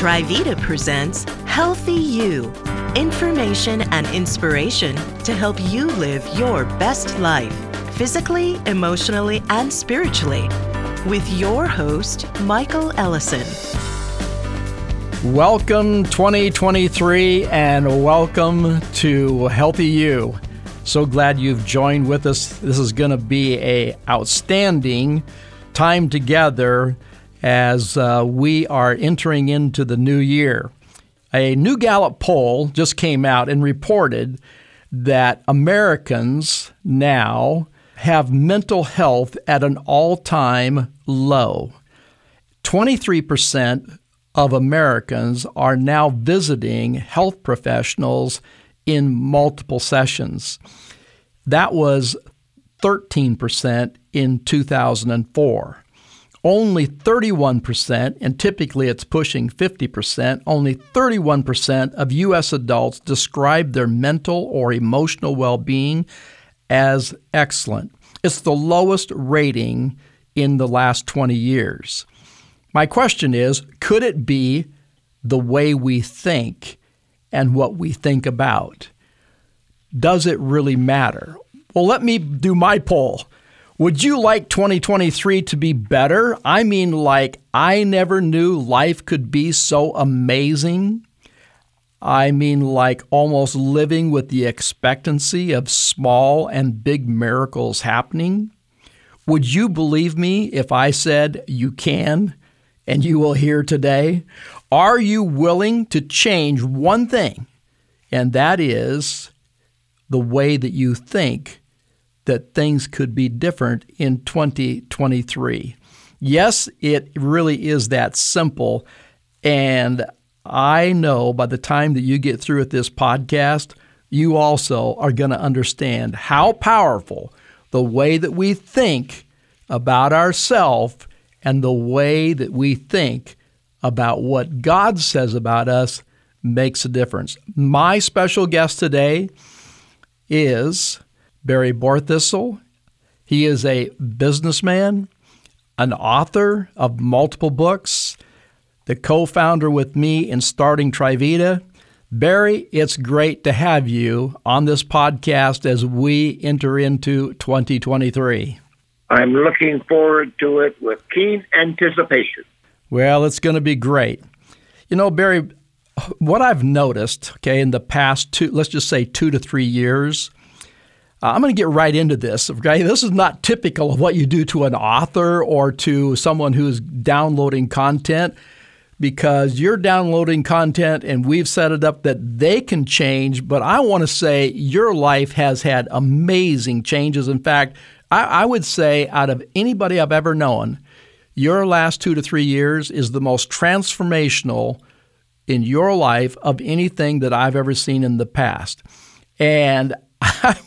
Trivita presents Healthy You information and inspiration to help you live your best life, physically, emotionally, and spiritually. With your host, Michael Ellison. Welcome 2023 and welcome to Healthy You. So glad you've joined with us. This is going to be a outstanding time together as uh, we are entering into the new year. A new Gallup poll just came out and reported that Americans now have mental health at an all time low. 23% of Americans are now visiting health professionals in multiple sessions. That was 13% in 2004 only 31%, and typically it's pushing 50%, only 31% of U.S. adults describe their mental or emotional well being as excellent. It's the lowest rating in the last 20 years. My question is could it be the way we think and what we think about? Does it really matter? Well, let me do my poll. Would you like 2023 to be better? I mean, like, I never knew life could be so amazing. I mean, like, almost living with the expectancy of small and big miracles happening. Would you believe me if I said you can and you will hear today? Are you willing to change one thing? And that is the way that you think that things could be different in 2023. Yes, it really is that simple. And I know by the time that you get through with this podcast, you also are going to understand how powerful the way that we think about ourselves and the way that we think about what God says about us makes a difference. My special guest today is Barry Borthistle. He is a businessman, an author of multiple books, the co founder with me in starting Trivita. Barry, it's great to have you on this podcast as we enter into 2023. I'm looking forward to it with keen anticipation. Well, it's going to be great. You know, Barry, what I've noticed, okay, in the past two, let's just say two to three years, uh, I'm going to get right into this. Okay, this is not typical of what you do to an author or to someone who's downloading content because you're downloading content and we've set it up that they can change. But I want to say your life has had amazing changes. In fact, I, I would say out of anybody I've ever known, your last two to three years is the most transformational in your life of anything that I've ever seen in the past. And I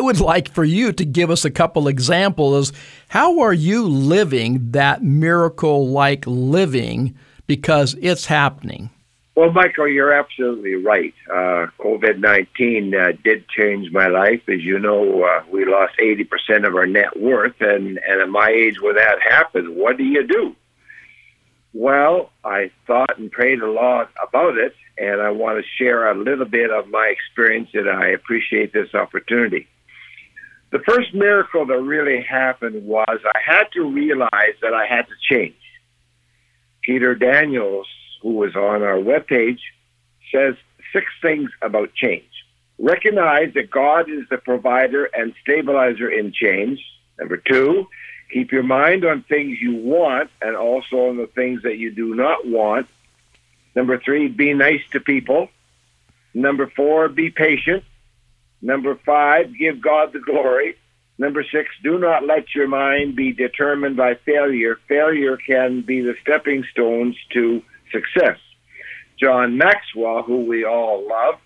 would like for you to give us a couple examples. How are you living that miracle like living because it's happening? Well, Michael, you're absolutely right. Uh, COVID 19 uh, did change my life. As you know, uh, we lost 80% of our net worth. And, and at my age, when that happened, what do you do? Well, I thought and prayed a lot about it and I want to share a little bit of my experience, and I appreciate this opportunity. The first miracle that really happened was I had to realize that I had to change. Peter Daniels, who was on our webpage, says six things about change. Recognize that God is the provider and stabilizer in change. Number two, keep your mind on things you want and also on the things that you do not want Number three, be nice to people. Number four, be patient. Number five, give God the glory. Number six, do not let your mind be determined by failure. Failure can be the stepping stones to success. John Maxwell, who we all love,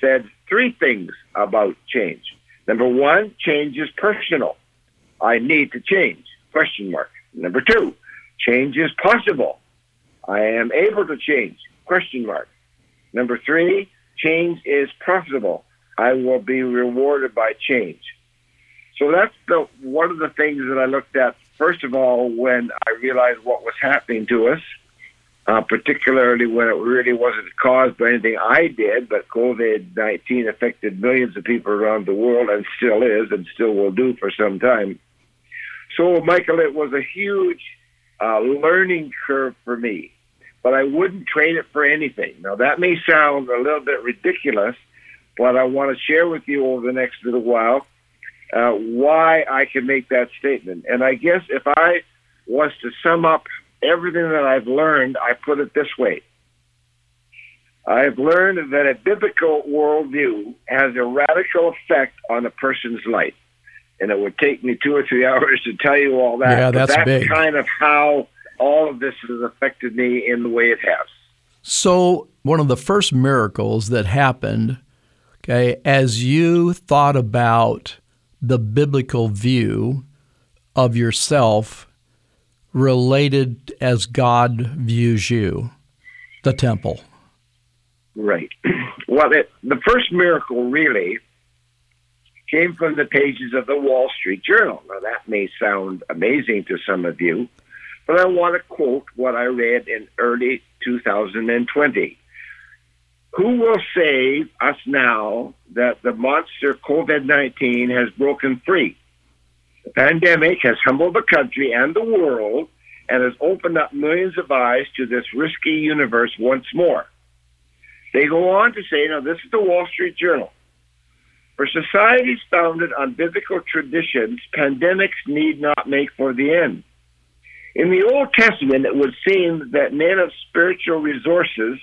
said three things about change. Number one, change is personal. I need to change. Question mark. Number two, change is possible. I am able to change. Question mark. Number three, change is profitable. I will be rewarded by change. So that's the one of the things that I looked at first of all when I realized what was happening to us. uh, particularly when it really wasn't caused by anything I did, but COVID 19 affected millions of people around the world and still is and still will do for some time. So, Michael, it was a huge uh, learning curve for me, but I wouldn't trade it for anything. Now, that may sound a little bit ridiculous, but I want to share with you over the next little while uh, why I can make that statement. And I guess if I was to sum up everything that I've learned, I put it this way. I've learned that a biblical worldview has a radical effect on a person's life. And it would take me two or three hours to tell you all that. Yeah, that's, that's big. kind of how all of this has affected me in the way it has. So, one of the first miracles that happened, okay, as you thought about the biblical view of yourself related as God views you, the temple. Right. Well, it, the first miracle really came from the pages of the Wall Street Journal. Now, that may sound amazing to some of you, but I want to quote what I read in early 2020. Who will save us now that the monster COVID 19 has broken free? The pandemic has humbled the country and the world and has opened up millions of eyes to this risky universe once more. They go on to say, now this is the Wall Street Journal. For societies founded on biblical traditions, pandemics need not make for the end. In the Old Testament, it would seem that men of spiritual resources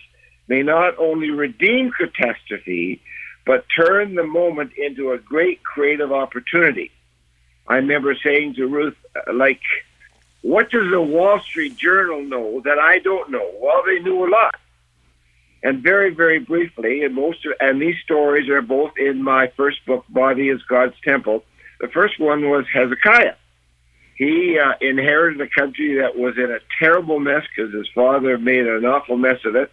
may not only redeem catastrophe, but turn the moment into a great creative opportunity. I remember saying to Ruth, uh, like, what does the Wall Street Journal know that I don't know? Well, they knew a lot. And very, very briefly, and most of, and these stories are both in my first book, Body is God's Temple. The first one was Hezekiah. He uh, inherited a country that was in a terrible mess because his father made an awful mess of it.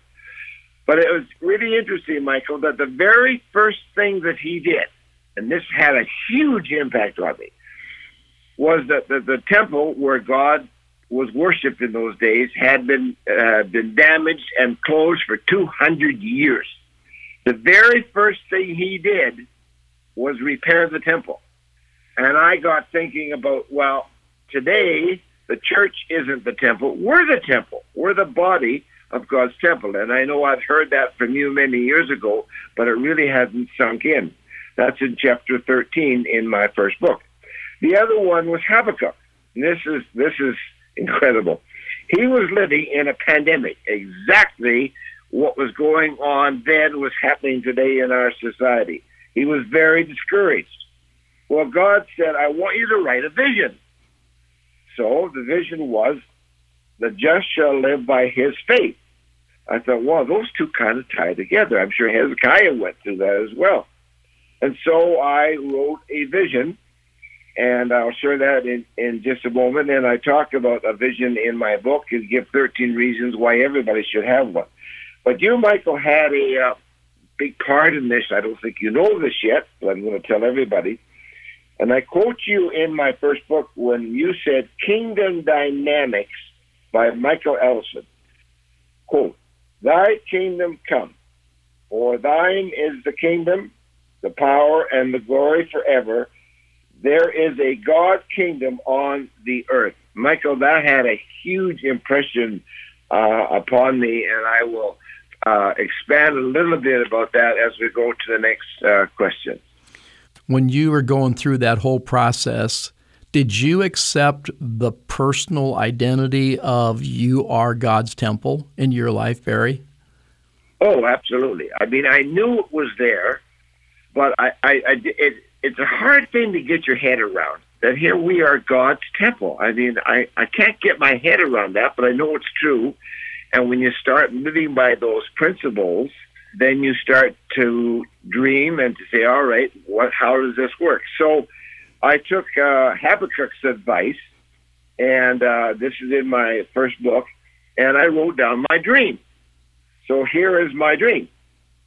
But it was really interesting, Michael, that the very first thing that he did, and this had a huge impact on me, was that the, the temple where God was worshipped in those days had been uh, been damaged and closed for 200 years. The very first thing he did was repair the temple. And I got thinking about, well, today the church isn't the temple. We're the temple. We're the body of God's temple. And I know I've heard that from you many years ago, but it really hasn't sunk in. That's in chapter 13 in my first book. The other one was Habakkuk. And this is this is incredible. He was living in a pandemic. Exactly what was going on then was happening today in our society. He was very discouraged. Well, God said, I want you to write a vision. So the vision was, the just shall live by his faith. I thought, well, those two kind of tie together. I'm sure Hezekiah went through that as well. And so I wrote a vision and I'll share that in, in just a moment. And I talk about a vision in my book and give 13 reasons why everybody should have one. But you, Michael, had a uh, big part in this. I don't think you know this yet, but I'm going to tell everybody. And I quote you in my first book when you said Kingdom Dynamics by Michael Ellison. Quote, Thy kingdom come, for thine is the kingdom, the power, and the glory forever there is a God kingdom on the earth. Michael, that had a huge impression uh, upon me, and I will uh, expand a little bit about that as we go to the next uh, question. When you were going through that whole process, did you accept the personal identity of you are God's temple in your life, Barry? Oh, absolutely. I mean, I knew it was there, but I, I, I it, it's a hard thing to get your head around that here we are God's temple. I mean, I, I can't get my head around that, but I know it's true. And when you start living by those principles, then you start to dream and to say, all right, what, how does this work? So I took uh, Habakkuk's advice, and uh, this is in my first book, and I wrote down my dream. So here is my dream.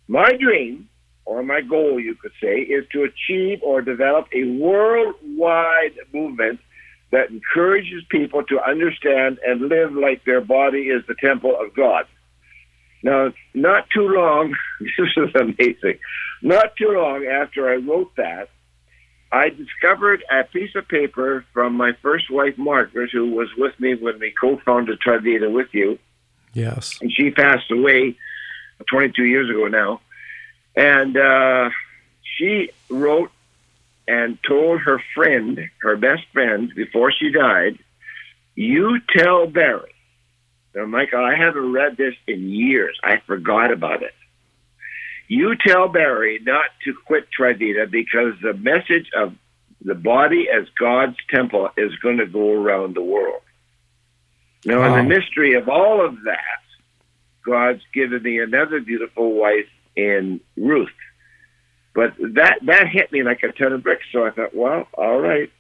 My dream or my goal, you could say, is to achieve or develop a worldwide movement that encourages people to understand and live like their body is the temple of God. Now, not too long, this is amazing. Not too long after I wrote that, I discovered a piece of paper from my first wife, Margaret, who was with me when we co founded Trivita with you. Yes. And she passed away 22 years ago now. And uh, she wrote and told her friend, her best friend, before she died, You tell Barry. Now, Michael, I haven't read this in years. I forgot about it. You tell Barry not to quit Trivita because the message of the body as God's temple is going to go around the world. Now, wow. in the mystery of all of that, God's given me another beautiful wife in Ruth. But that that hit me like a ton of bricks. So I thought, well, all right,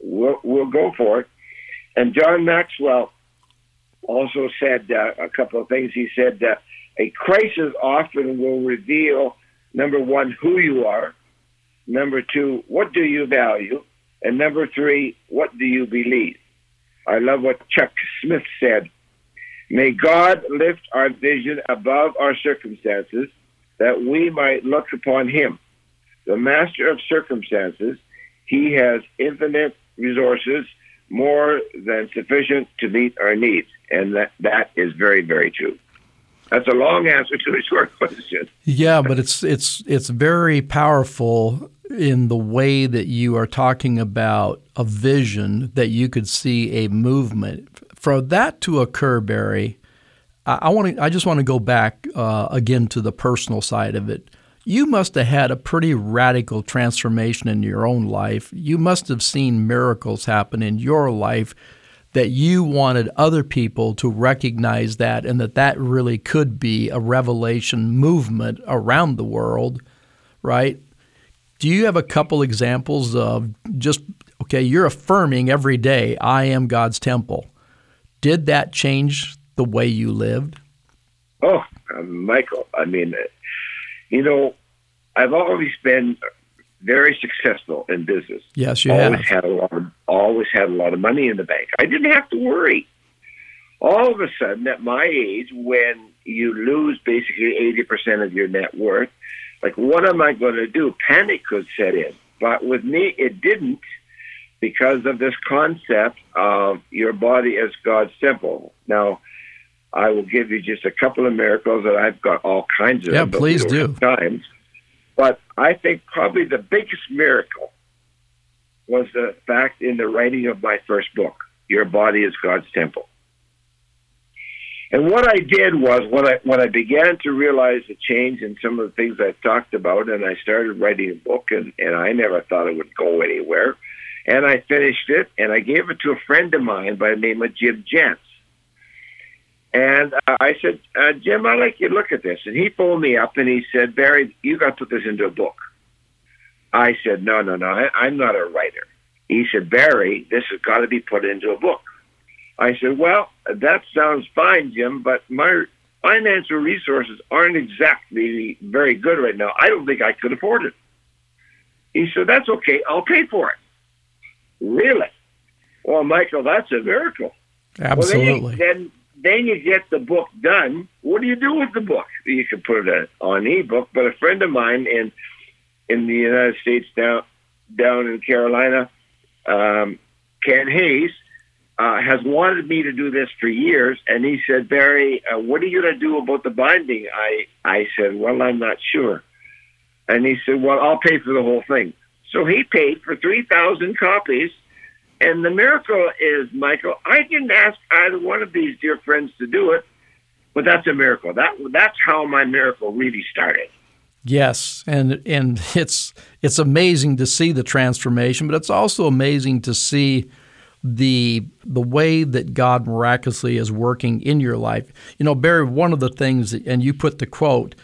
we'll we'll go for it. And John Maxwell also said uh, a couple of things. He said uh, a crisis often will reveal number one who you are, number two what do you value, and number three what do you believe. I love what Chuck Smith said. May God lift our vision above our circumstances that we might look upon him, the master of circumstances. He has infinite resources, more than sufficient to meet our needs. And that, that is very, very true. That's a long answer to a short question. Yeah, but it's it's it's very powerful in the way that you are talking about a vision that you could see a movement. For that to occur, Barry, I, want to. I just want to go back uh, again to the personal side of it. You must have had a pretty radical transformation in your own life. You must have seen miracles happen in your life that you wanted other people to recognize that and that that really could be a revelation movement around the world, right? Do you have a couple examples of just, okay, you're affirming every day, I am God's temple. Did that change the way you lived? Oh, uh, Michael, I mean, you know, I've always been very successful in business. Yes, you always have. had a lot. Of, always had a lot of money in the bank. I didn't have to worry. All of a sudden, at my age, when you lose basically eighty percent of your net worth, like what am I going to do? Panic could set in. But with me, it didn't because of this concept of your body as God's temple. Now, I will give you just a couple of miracles that I've got all kinds of. Yeah, please do. Times, but I think probably the biggest miracle was the fact in the writing of my first book, Your Body is God's Temple. And what I did was when I when I began to realize the change in some of the things I talked about, and I started writing a book, and, and I never thought it would go anywhere. And I finished it, and I gave it to a friend of mine by the name of Jim Jantz. And uh, I said, uh, Jim, I'd like you to look at this. And he phoned me up and he said, Barry, you got to put this into a book. I said, no, no, no, I, I'm not a writer. He said, Barry, this has got to be put into a book. I said, well, that sounds fine, Jim, but my financial resources aren't exactly very good right now. I don't think I could afford it. He said, that's okay. I'll pay for it. Really? Well, Michael, that's a miracle. Absolutely. Well, then, then then you get the book done. What do you do with the book? You can put it on ebook. But a friend of mine in in the United States down down in Carolina, um, Ken Hayes, uh, has wanted me to do this for years, and he said, Barry, uh, what are you going to do about the binding? I I said, well, I'm not sure. And he said, well, I'll pay for the whole thing. So he paid for three thousand copies and the miracle is, Michael, I didn't ask either one of these dear friends to do it, but that's a miracle. That that's how my miracle really started. Yes, and and it's it's amazing to see the transformation, but it's also amazing to see the the way that God miraculously is working in your life. You know, Barry, one of the things, and you put the quote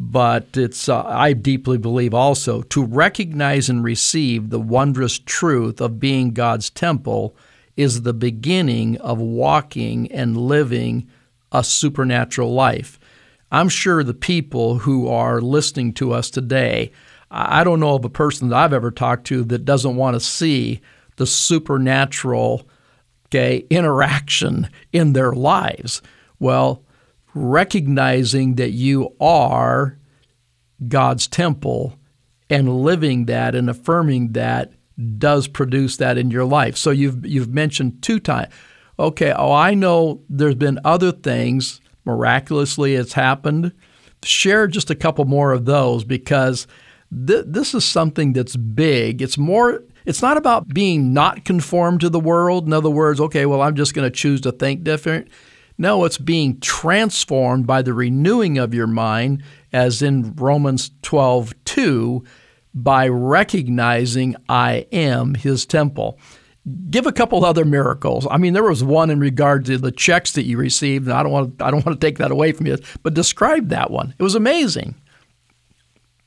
but it's uh, I deeply believe also to recognize and receive the wondrous truth of being God's temple is the beginning of walking and living a supernatural life. I'm sure the people who are listening to us today, I don't know of a person that I've ever talked to that doesn't want to see the supernatural okay, interaction in their lives. Well, recognizing that you are God's temple and living that and affirming that does produce that in your life. So you've you've mentioned two times. Okay, oh I know there's been other things miraculously it's happened. Share just a couple more of those because th- this is something that's big. It's more it's not about being not conformed to the world. In other words, okay, well I'm just going to choose to think different. No, it's being transformed by the renewing of your mind, as in Romans 12 2, by recognizing I am his temple. Give a couple other miracles. I mean, there was one in regard to the checks that you received, and I don't want to, I don't want to take that away from you, but describe that one. It was amazing.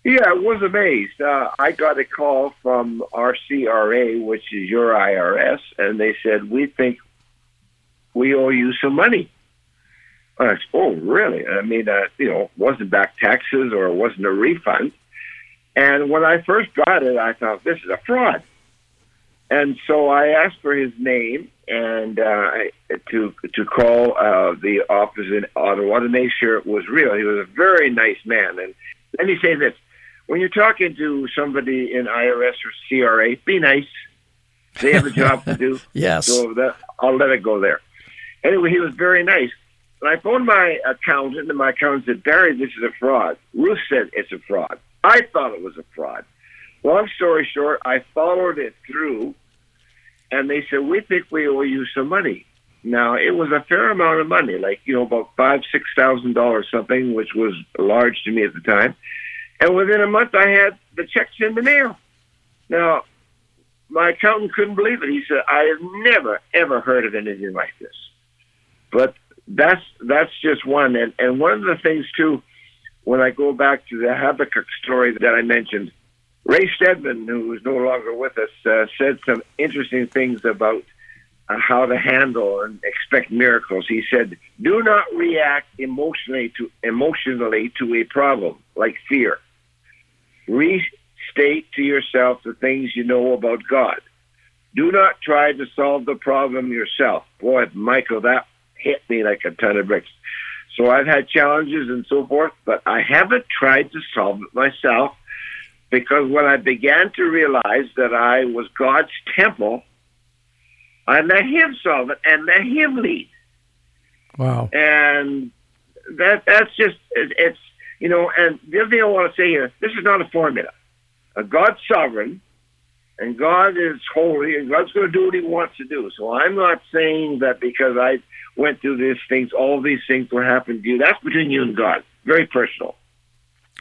Yeah, I was amazed. Uh, I got a call from RCRA, which is your IRS, and they said, We think we owe you some money. I said, oh, really? I mean, uh, you know, wasn't back taxes or it wasn't a refund. And when I first got it, I thought, this is a fraud. And so I asked for his name and uh, to to call uh, the office in Ottawa to make sure it was real. He was a very nice man. And let me say this: when you're talking to somebody in IRS or CRA, be nice. They have a job to do. yes. So that, I'll let it go there. Anyway, he was very nice. And I phoned my accountant, and my accountant said, Barry, this is a fraud. Ruth said it's a fraud. I thought it was a fraud. Long story short, I followed it through, and they said, We think we owe you some money. Now, it was a fair amount of money, like, you know, about five, six thousand dollars something, which was large to me at the time. And within a month, I had the checks in the mail. Now, my accountant couldn't believe it. He said, I have never, ever heard of anything like this. But that's that's just one. And and one of the things too, when I go back to the Habakkuk story that I mentioned, Ray Stedman, who is no longer with us, uh, said some interesting things about uh, how to handle and expect miracles. He said, "Do not react emotionally to emotionally to a problem like fear. Restate to yourself the things you know about God. Do not try to solve the problem yourself." Boy, Michael, that hit me like a ton of bricks. So I've had challenges and so forth, but I haven't tried to solve it myself because when I began to realize that I was God's temple, I let Him solve it and let Him lead. Wow. And that that's just it, it's you know. And the other thing I want to say here: this is not a formula. A God's sovereign, and God is holy, and God's going to do what He wants to do. So I'm not saying that because I went through these things, all these things will happen to you. That's between you and God. Very personal.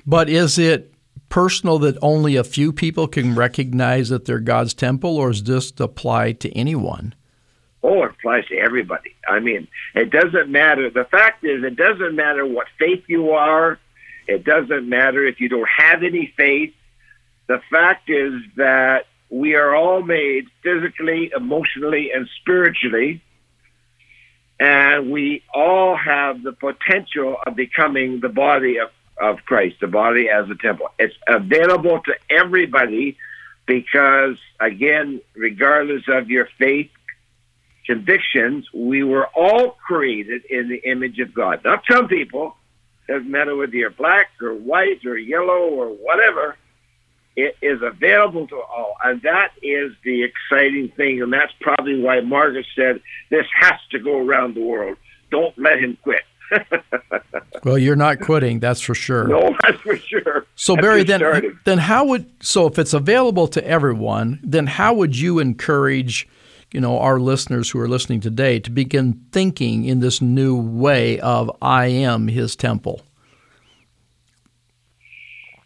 But is it personal that only a few people can recognize that they're God's temple, or does this apply to anyone? Oh, it applies to everybody. I mean, it doesn't matter. The fact is, it doesn't matter what faith you are. It doesn't matter if you don't have any faith. The fact is that we are all made physically, emotionally, and spiritually and we all have the potential of becoming the body of, of Christ, the body as a temple. It's available to everybody because, again, regardless of your faith convictions, we were all created in the image of God. Not some people, doesn't matter whether you're black or white or yellow or whatever it is available to all. And that is the exciting thing. And that's probably why Margaret said this has to go around the world. Don't let him quit. well, you're not quitting, that's for sure. No, that's for sure. So that's Barry, then then how would so if it's available to everyone, then how would you encourage, you know, our listeners who are listening today to begin thinking in this new way of I am his temple?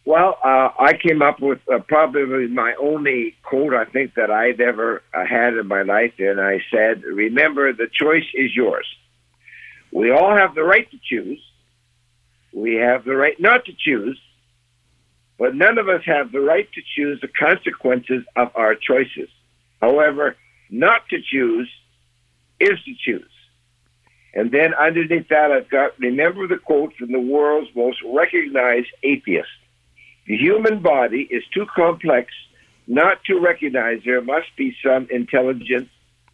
Well, uh, I came up with uh, probably my only quote I think that I've ever uh, had in my life, and I said, "Remember, the choice is yours. We all have the right to choose. We have the right not to choose, but none of us have the right to choose the consequences of our choices. However, not to choose is to choose." And then underneath that, I've got remember the quote from the world's most recognized atheist the human body is too complex not to recognize there must be some intelligence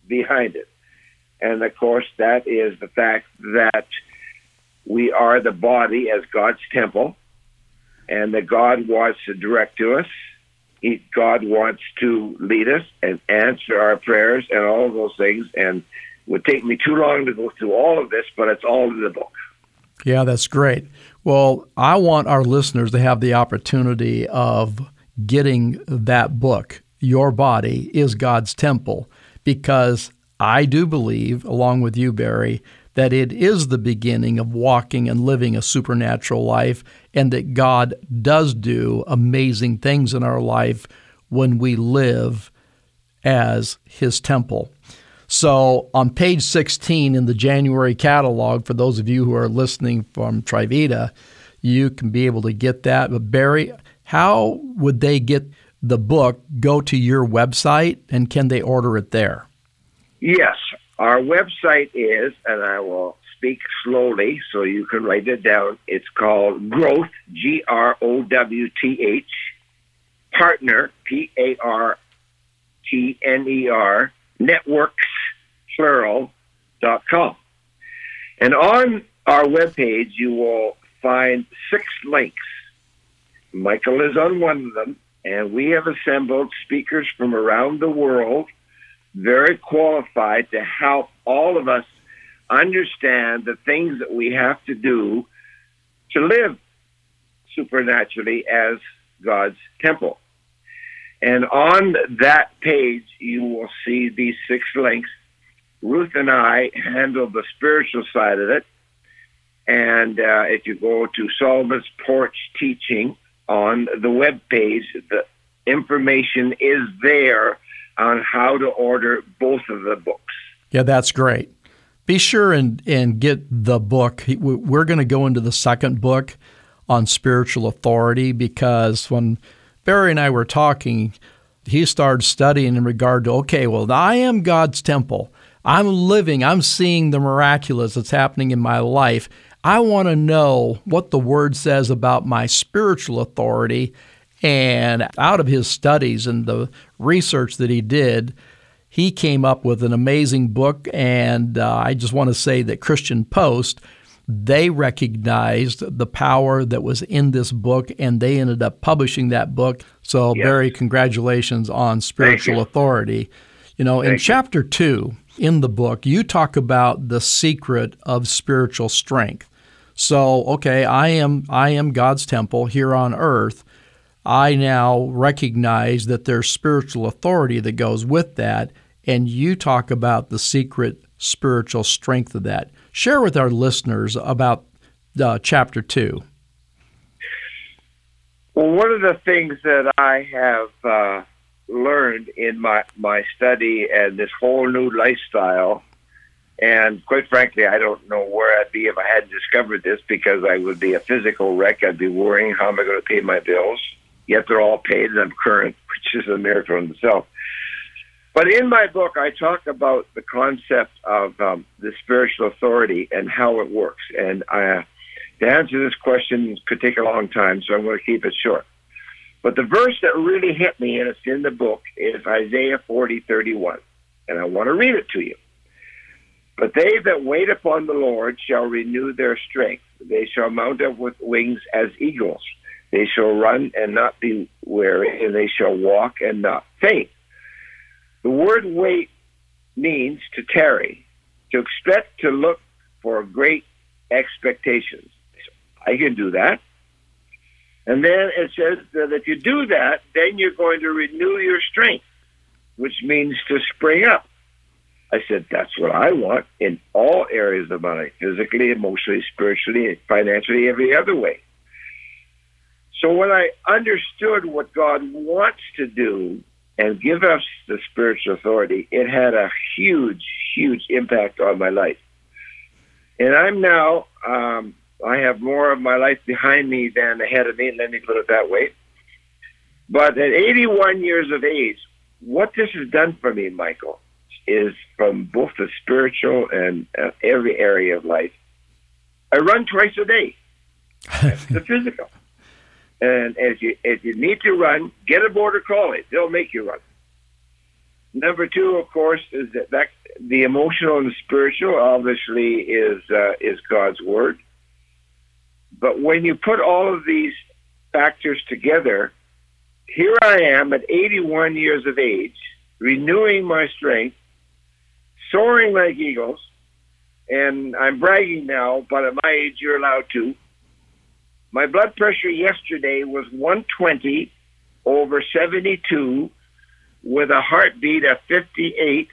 behind it. And of course, that is the fact that we are the body as God's temple, and that God wants to direct to us. He, God wants to lead us and answer our prayers and all of those things. And would take me too long to go through all of this, but it's all in the book. Yeah, that's great. Well, I want our listeners to have the opportunity of getting that book, Your Body is God's Temple, because I do believe, along with you, Barry, that it is the beginning of walking and living a supernatural life, and that God does do amazing things in our life when we live as His temple. So, on page 16 in the January catalog, for those of you who are listening from Trivita, you can be able to get that. But, Barry, how would they get the book? Go to your website, and can they order it there? Yes, our website is, and I will speak slowly so you can write it down. It's called Growth, G R O W T H, Partner, P A R T N E R, Networks, plural. And on our webpage, you will find six links. Michael is on one of them, and we have assembled speakers from around the world very qualified to help all of us understand the things that we have to do to live supernaturally as God's temple. And on that page, you will see these six links. Ruth and I handle the spiritual side of it. And uh, if you go to Solomon's Porch Teaching on the web page, the information is there on how to order both of the books. Yeah, that's great. Be sure and, and get the book. We're going to go into the second book on spiritual authority because when Barry and I were talking, he started studying in regard to okay, well, I am God's temple. I'm living, I'm seeing the miraculous that's happening in my life. I want to know what the word says about my spiritual authority and out of his studies and the research that he did, he came up with an amazing book. And uh, I just want to say that Christian Post, they recognized the power that was in this book and they ended up publishing that book. So, yes. Barry, congratulations on spiritual authority. You know, Thank in chapter two in the book, you talk about the secret of spiritual strength. So, okay, I am I am God's temple here on earth, I now recognize that there's spiritual authority that goes with that, and you talk about the secret spiritual strength of that. Share with our listeners about uh, chapter two. Well, one of the things that I have uh, learned in my, my study and this whole new lifestyle, and quite frankly, I don't know where I'd be if I hadn't discovered this because I would be a physical wreck. I'd be worrying how am I going to pay my bills yet they're all paid and I'm current, which is a miracle in itself. But in my book, I talk about the concept of um, the spiritual authority and how it works. And uh, to answer this question could take a long time, so I'm going to keep it short. But the verse that really hit me, and it's in the book, is Isaiah 40, 31. And I want to read it to you. But they that wait upon the Lord shall renew their strength. They shall mount up with wings as eagles. They shall run and not be weary, and they shall walk and not faint. The word wait means to tarry, to expect, to look for great expectations. I can do that. And then it says that if you do that, then you're going to renew your strength, which means to spring up. I said, that's what I want in all areas of my life physically, emotionally, spiritually, financially, every other way. So when I understood what God wants to do and give us the spiritual authority, it had a huge, huge impact on my life. And I'm now, um, I have more of my life behind me than ahead of me, let me put it that way. But at 81 years of age, what this has done for me, Michael, is from both the spiritual and uh, every area of life. I run twice a day. The physical. And if you if you need to run, get a border collie. They'll make you run. Number two, of course, is that, that the emotional and the spiritual obviously is uh, is God's word. But when you put all of these factors together, here I am at 81 years of age, renewing my strength, soaring like eagles, and I'm bragging now, but at my age, you're allowed to. My blood pressure yesterday was 120 over 72 with a heartbeat of 58,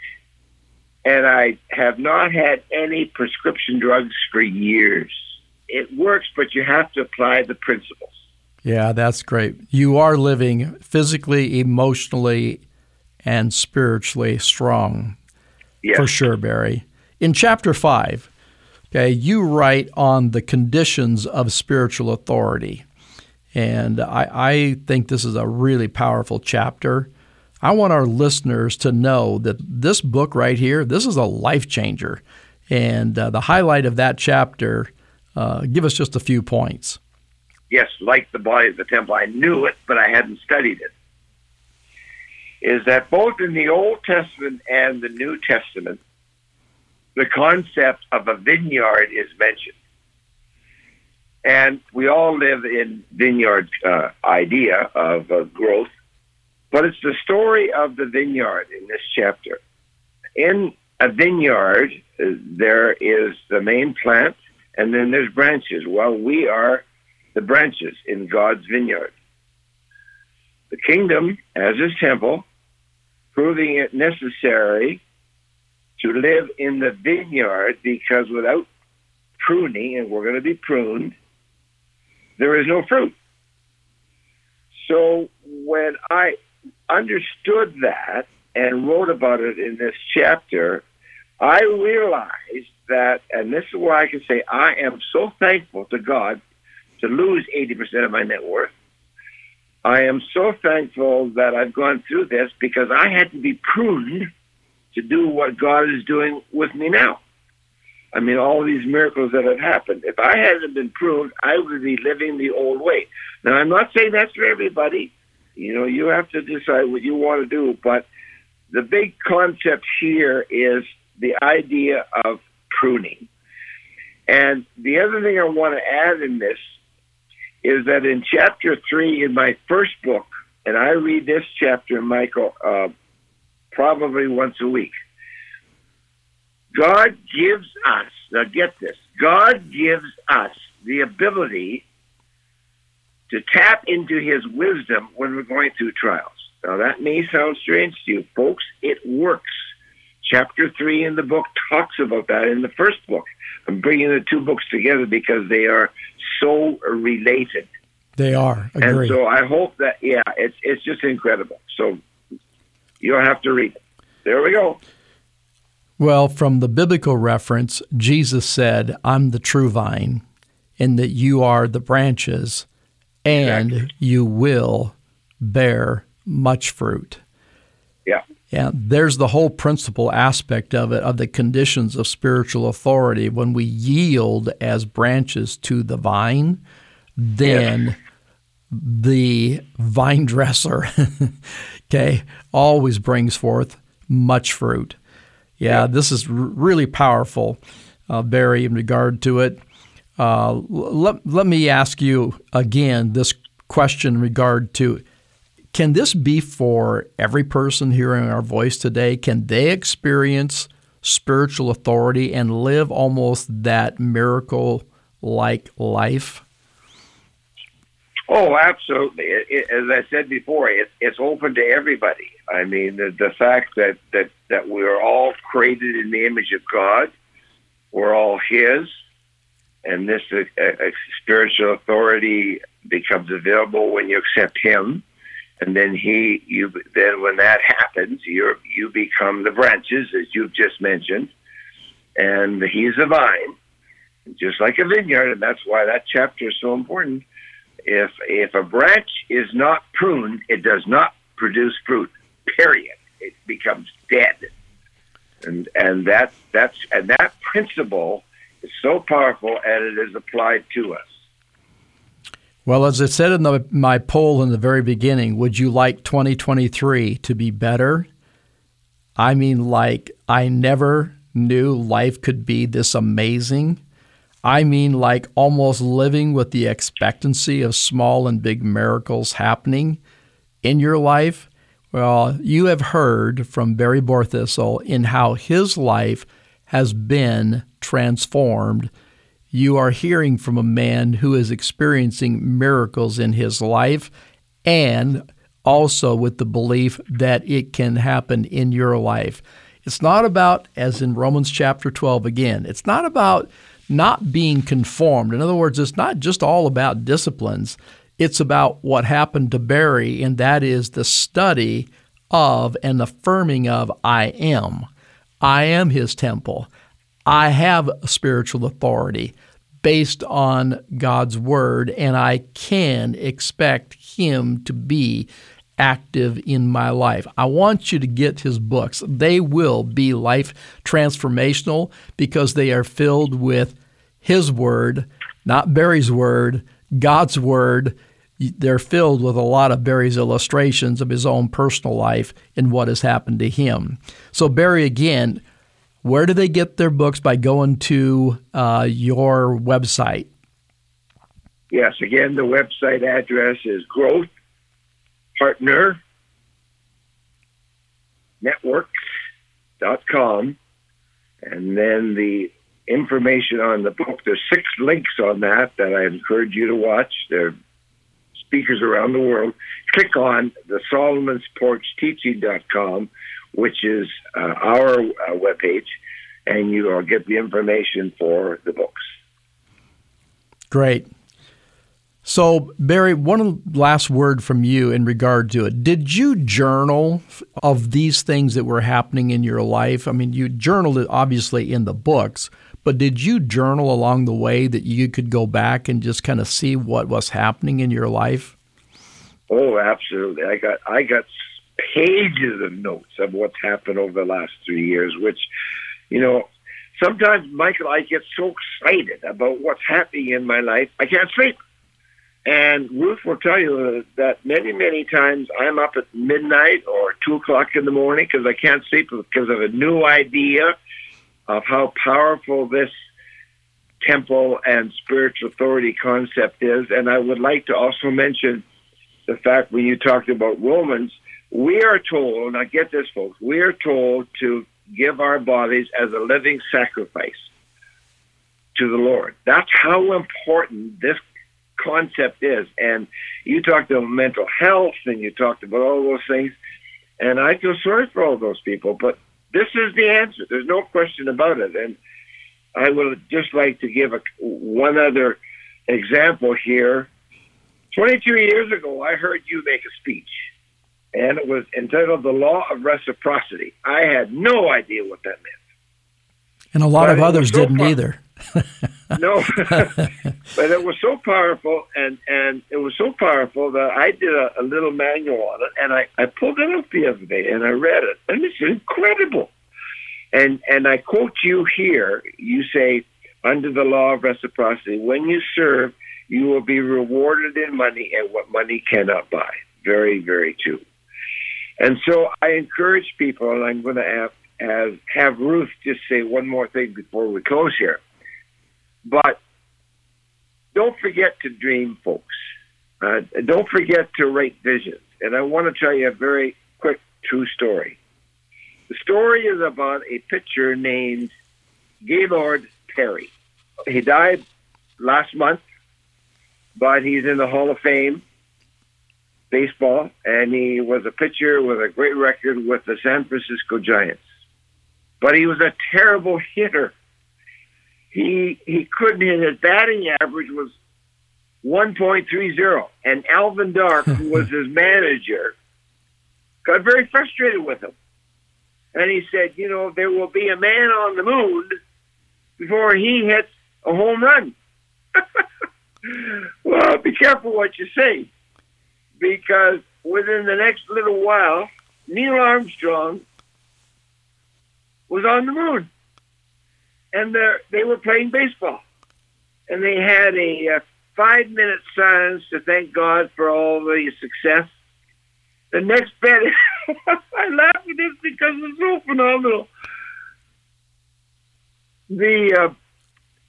and I have not had any prescription drugs for years. It works, but you have to apply the principles. Yeah, that's great. You are living physically, emotionally, and spiritually strong. Yes. For sure, Barry. In chapter 5, okay, you write on the conditions of spiritual authority. And I, I think this is a really powerful chapter. I want our listeners to know that this book right here, this is a life changer. And uh, the highlight of that chapter, uh, give us just a few points. Yes, like the body of the temple. I knew it, but I hadn't studied it. Is that both in the Old Testament and the New Testament, the concept of a vineyard is mentioned. And we all live in vineyard uh, idea of uh, growth but it's the story of the vineyard in this chapter. In a vineyard, uh, there is the main plant, and then there's branches. Well, we are the branches in God's vineyard. The kingdom as his temple, proving it necessary to live in the vineyard because without pruning, and we're going to be pruned, there is no fruit. So when I understood that and wrote about it in this chapter, I realized that, and this is why I can say I am so thankful to God to lose 80% of my net worth. I am so thankful that I've gone through this because I had to be pruned to do what God is doing with me now. I mean, all these miracles that have happened. If I hadn't been pruned, I would be living the old way. Now, I'm not saying that's for everybody. You know, you have to decide what you want to do. But the big concept here is the idea of pruning. And the other thing I want to add in this is that in chapter three in my first book, and I read this chapter, Michael, uh, probably once a week. God gives us, now get this, God gives us the ability to tap into his wisdom when we're going through trials. Now, that may sound strange to you, folks. It works. Chapter 3 in the book talks about that in the first book. I'm bringing the two books together because they are so related. They are. Agree. And so I hope that, yeah, it's, it's just incredible. So you'll have to read it. There we go. Well, from the biblical reference, Jesus said, I'm the true vine, and that you are the branches and exactly. you will bear much fruit. Yeah. And there's the whole principle aspect of it, of the conditions of spiritual authority. When we yield as branches to the vine, then yeah. the vine dresser, okay, always brings forth much fruit. Yeah, yeah. this is r- really powerful, uh, Barry, in regard to it. Uh, let, let me ask you again this question in regard to can this be for every person hearing our voice today? Can they experience spiritual authority and live almost that miracle like life? Oh, absolutely. It, it, as I said before, it, it's open to everybody. I mean, the, the fact that, that, that we're all created in the image of God, we're all His, and this uh, uh, spiritual authority becomes available when you accept Him, and then He, you, then when that happens, you you become the branches as you've just mentioned, and He's the vine, just like a vineyard, and that's why that chapter is so important. If if a branch is not pruned, it does not produce fruit. Period. It becomes dead, and and that that's and that principle is so powerful and it is applied to us. Well, as I said in the, my poll in the very beginning, would you like 2023 to be better? I mean, like, I never knew life could be this amazing. I mean, like, almost living with the expectancy of small and big miracles happening in your life. Well, you have heard from Barry Borthistle in how his life has been transformed you are hearing from a man who is experiencing miracles in his life and also with the belief that it can happen in your life. It's not about, as in Romans chapter 12 again, it's not about not being conformed. In other words, it's not just all about disciplines, it's about what happened to Barry, and that is the study of and affirming of I am. I am his temple. I have spiritual authority based on God's word, and I can expect Him to be active in my life. I want you to get his books. They will be life transformational because they are filled with his word, not Barry's word, God's word. They're filled with a lot of Barry's illustrations of his own personal life and what has happened to him. So, Barry, again, where do they get their books? By going to uh, your website. Yes, again, the website address is Growth Partner Networks.com. And then the information on the book, there's six links on that that I encourage you to watch. They're speakers around the world. Click on the Solomon's Porch Teaching.com which is uh, our uh, webpage, and you will get the information for the books. Great. So, Barry, one last word from you in regard to it. Did you journal of these things that were happening in your life? I mean, you journaled it obviously in the books, but did you journal along the way that you could go back and just kind of see what was happening in your life? Oh, absolutely. I got I got pages of notes of what's happened over the last three years, which, you know, sometimes, Michael, I get so excited about what's happening in my life, I can't sleep. And Ruth will tell you that many, many times I'm up at midnight or two o'clock in the morning because I can't sleep because of a new idea of how powerful this temple and spiritual authority concept is. And I would like to also mention the fact when you talked about Romans, we are told, now get this, folks, we are told to give our bodies as a living sacrifice to the Lord. That's how important this concept is. And you talked about mental health and you talked about all those things. And I feel sorry for all those people, but this is the answer. There's no question about it. And I would just like to give a, one other example here. 22 years ago, I heard you make a speech and it was entitled The Law of Reciprocity. I had no idea what that meant. And a lot but of others so didn't either. no, but it was so powerful, and and it was so powerful that I did a, a little manual on it, and I I pulled it up the other day, and I read it, and it's incredible. And and I quote you here. You say, under the law of reciprocity, when you serve, you will be rewarded in money and what money cannot buy. Very, very true. And so I encourage people, and I'm going to have, have, have Ruth just say one more thing before we close here. But don't forget to dream, folks. Uh, don't forget to write visions. And I want to tell you a very quick, true story. The story is about a pitcher named Gaylord Perry. He died last month, but he's in the Hall of Fame baseball, and he was a pitcher with a great record with the San Francisco Giants. But he was a terrible hitter. He he couldn't hit. His batting average was 1.30, and Alvin Dark, who was his manager, got very frustrated with him. And he said, you know, there will be a man on the moon before he hits a home run. well, be careful what you say because within the next little while, Neil Armstrong was on the moon, and they were playing baseball, and they had a uh, five minute silence to thank God for all the success. The next bet, I laugh at this because it's so phenomenal. The uh,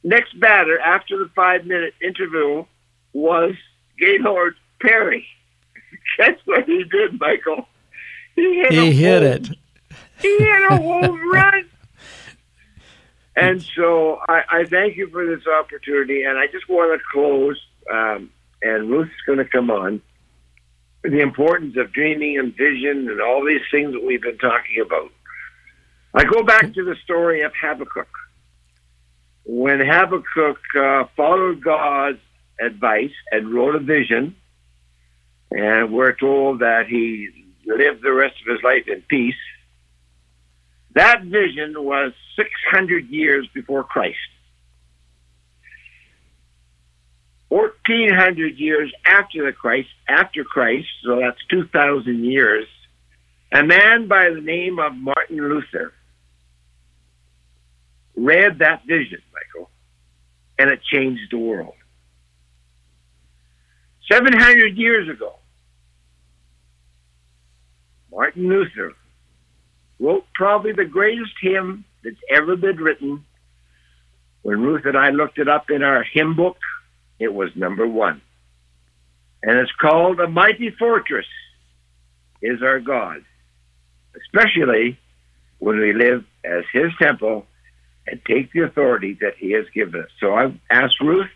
next batter after the five minute interval was Gaylord Perry. Guess what he did, Michael? He hit, he hit it. He hit a home run. And so I, I, thank you for this opportunity. And I just want to close, um, and Ruth's going to come on, the importance of dreaming and vision and all these things that we've been talking about. I go back to the story of Habakkuk. When Habakkuk uh, followed God's advice and wrote a vision, and we're told that he lived the rest of his life in peace that vision was 600 years before Christ. 1400 years after the Christ, after Christ, so that's 2000 years, a man by the name of Martin Luther read that vision, Michael, and it changed the world. 700 years ago, Martin Luther wrote probably the greatest hymn that's ever been written. When Ruth and I looked it up in our hymn book, it was number one. And it's called A Mighty Fortress is Our God, especially when we live as His temple and take the authority that He has given us. So I've asked Ruth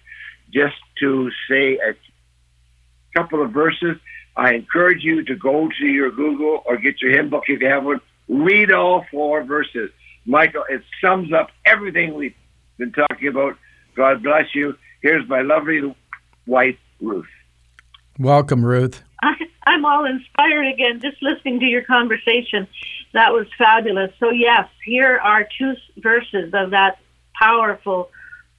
just to say a couple of verses. I encourage you to go to your Google or get your hymn book if you have one Read all four verses. Michael, it sums up everything we've been talking about. God bless you. Here's my lovely wife, Ruth. Welcome, Ruth. I, I'm all inspired again just listening to your conversation. That was fabulous. So, yes, here are two verses of that powerful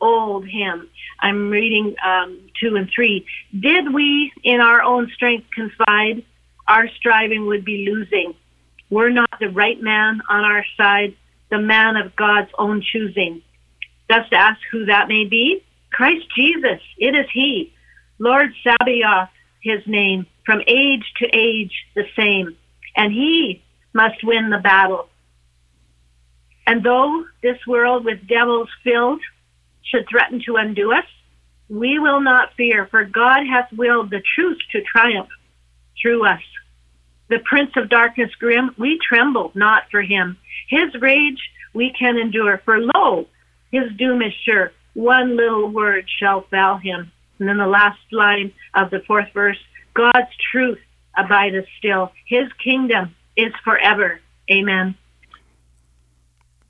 old hymn. I'm reading um, two and three. Did we in our own strength confide, our striving would be losing. We're not the right man on our side, the man of God's own choosing. Just ask who that may be. Christ Jesus, it is He. Lord Sabaoth, His name, from age to age the same. And He must win the battle. And though this world with devils filled should threaten to undo us, we will not fear, for God hath willed the truth to triumph through us. The prince of darkness grim, we tremble not for him. His rage we can endure, for lo, his doom is sure. One little word shall fell him. And then the last line of the fourth verse God's truth abideth still. His kingdom is forever. Amen.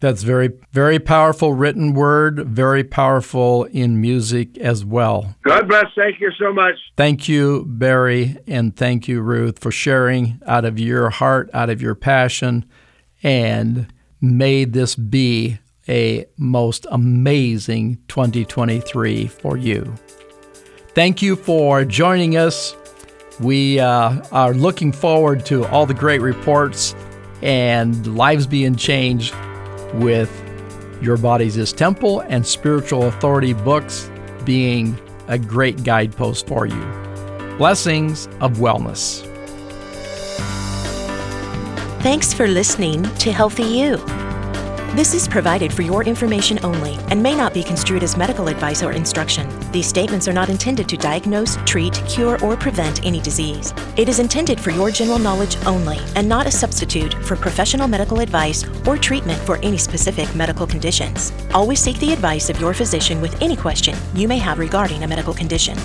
That's very, very powerful written word, very powerful in music as well. God bless. Thank you so much. Thank you, Barry, and thank you, Ruth, for sharing out of your heart, out of your passion, and may this be a most amazing 2023 for you. Thank you for joining us. We uh, are looking forward to all the great reports and lives being changed with Your Body's His Temple and Spiritual Authority books being a great guidepost for you. Blessings of wellness. Thanks for listening to Healthy You. This is provided for your information only and may not be construed as medical advice or instruction. These statements are not intended to diagnose, treat, cure, or prevent any disease. It is intended for your general knowledge only and not a substitute for professional medical advice or treatment for any specific medical conditions. Always seek the advice of your physician with any question you may have regarding a medical condition.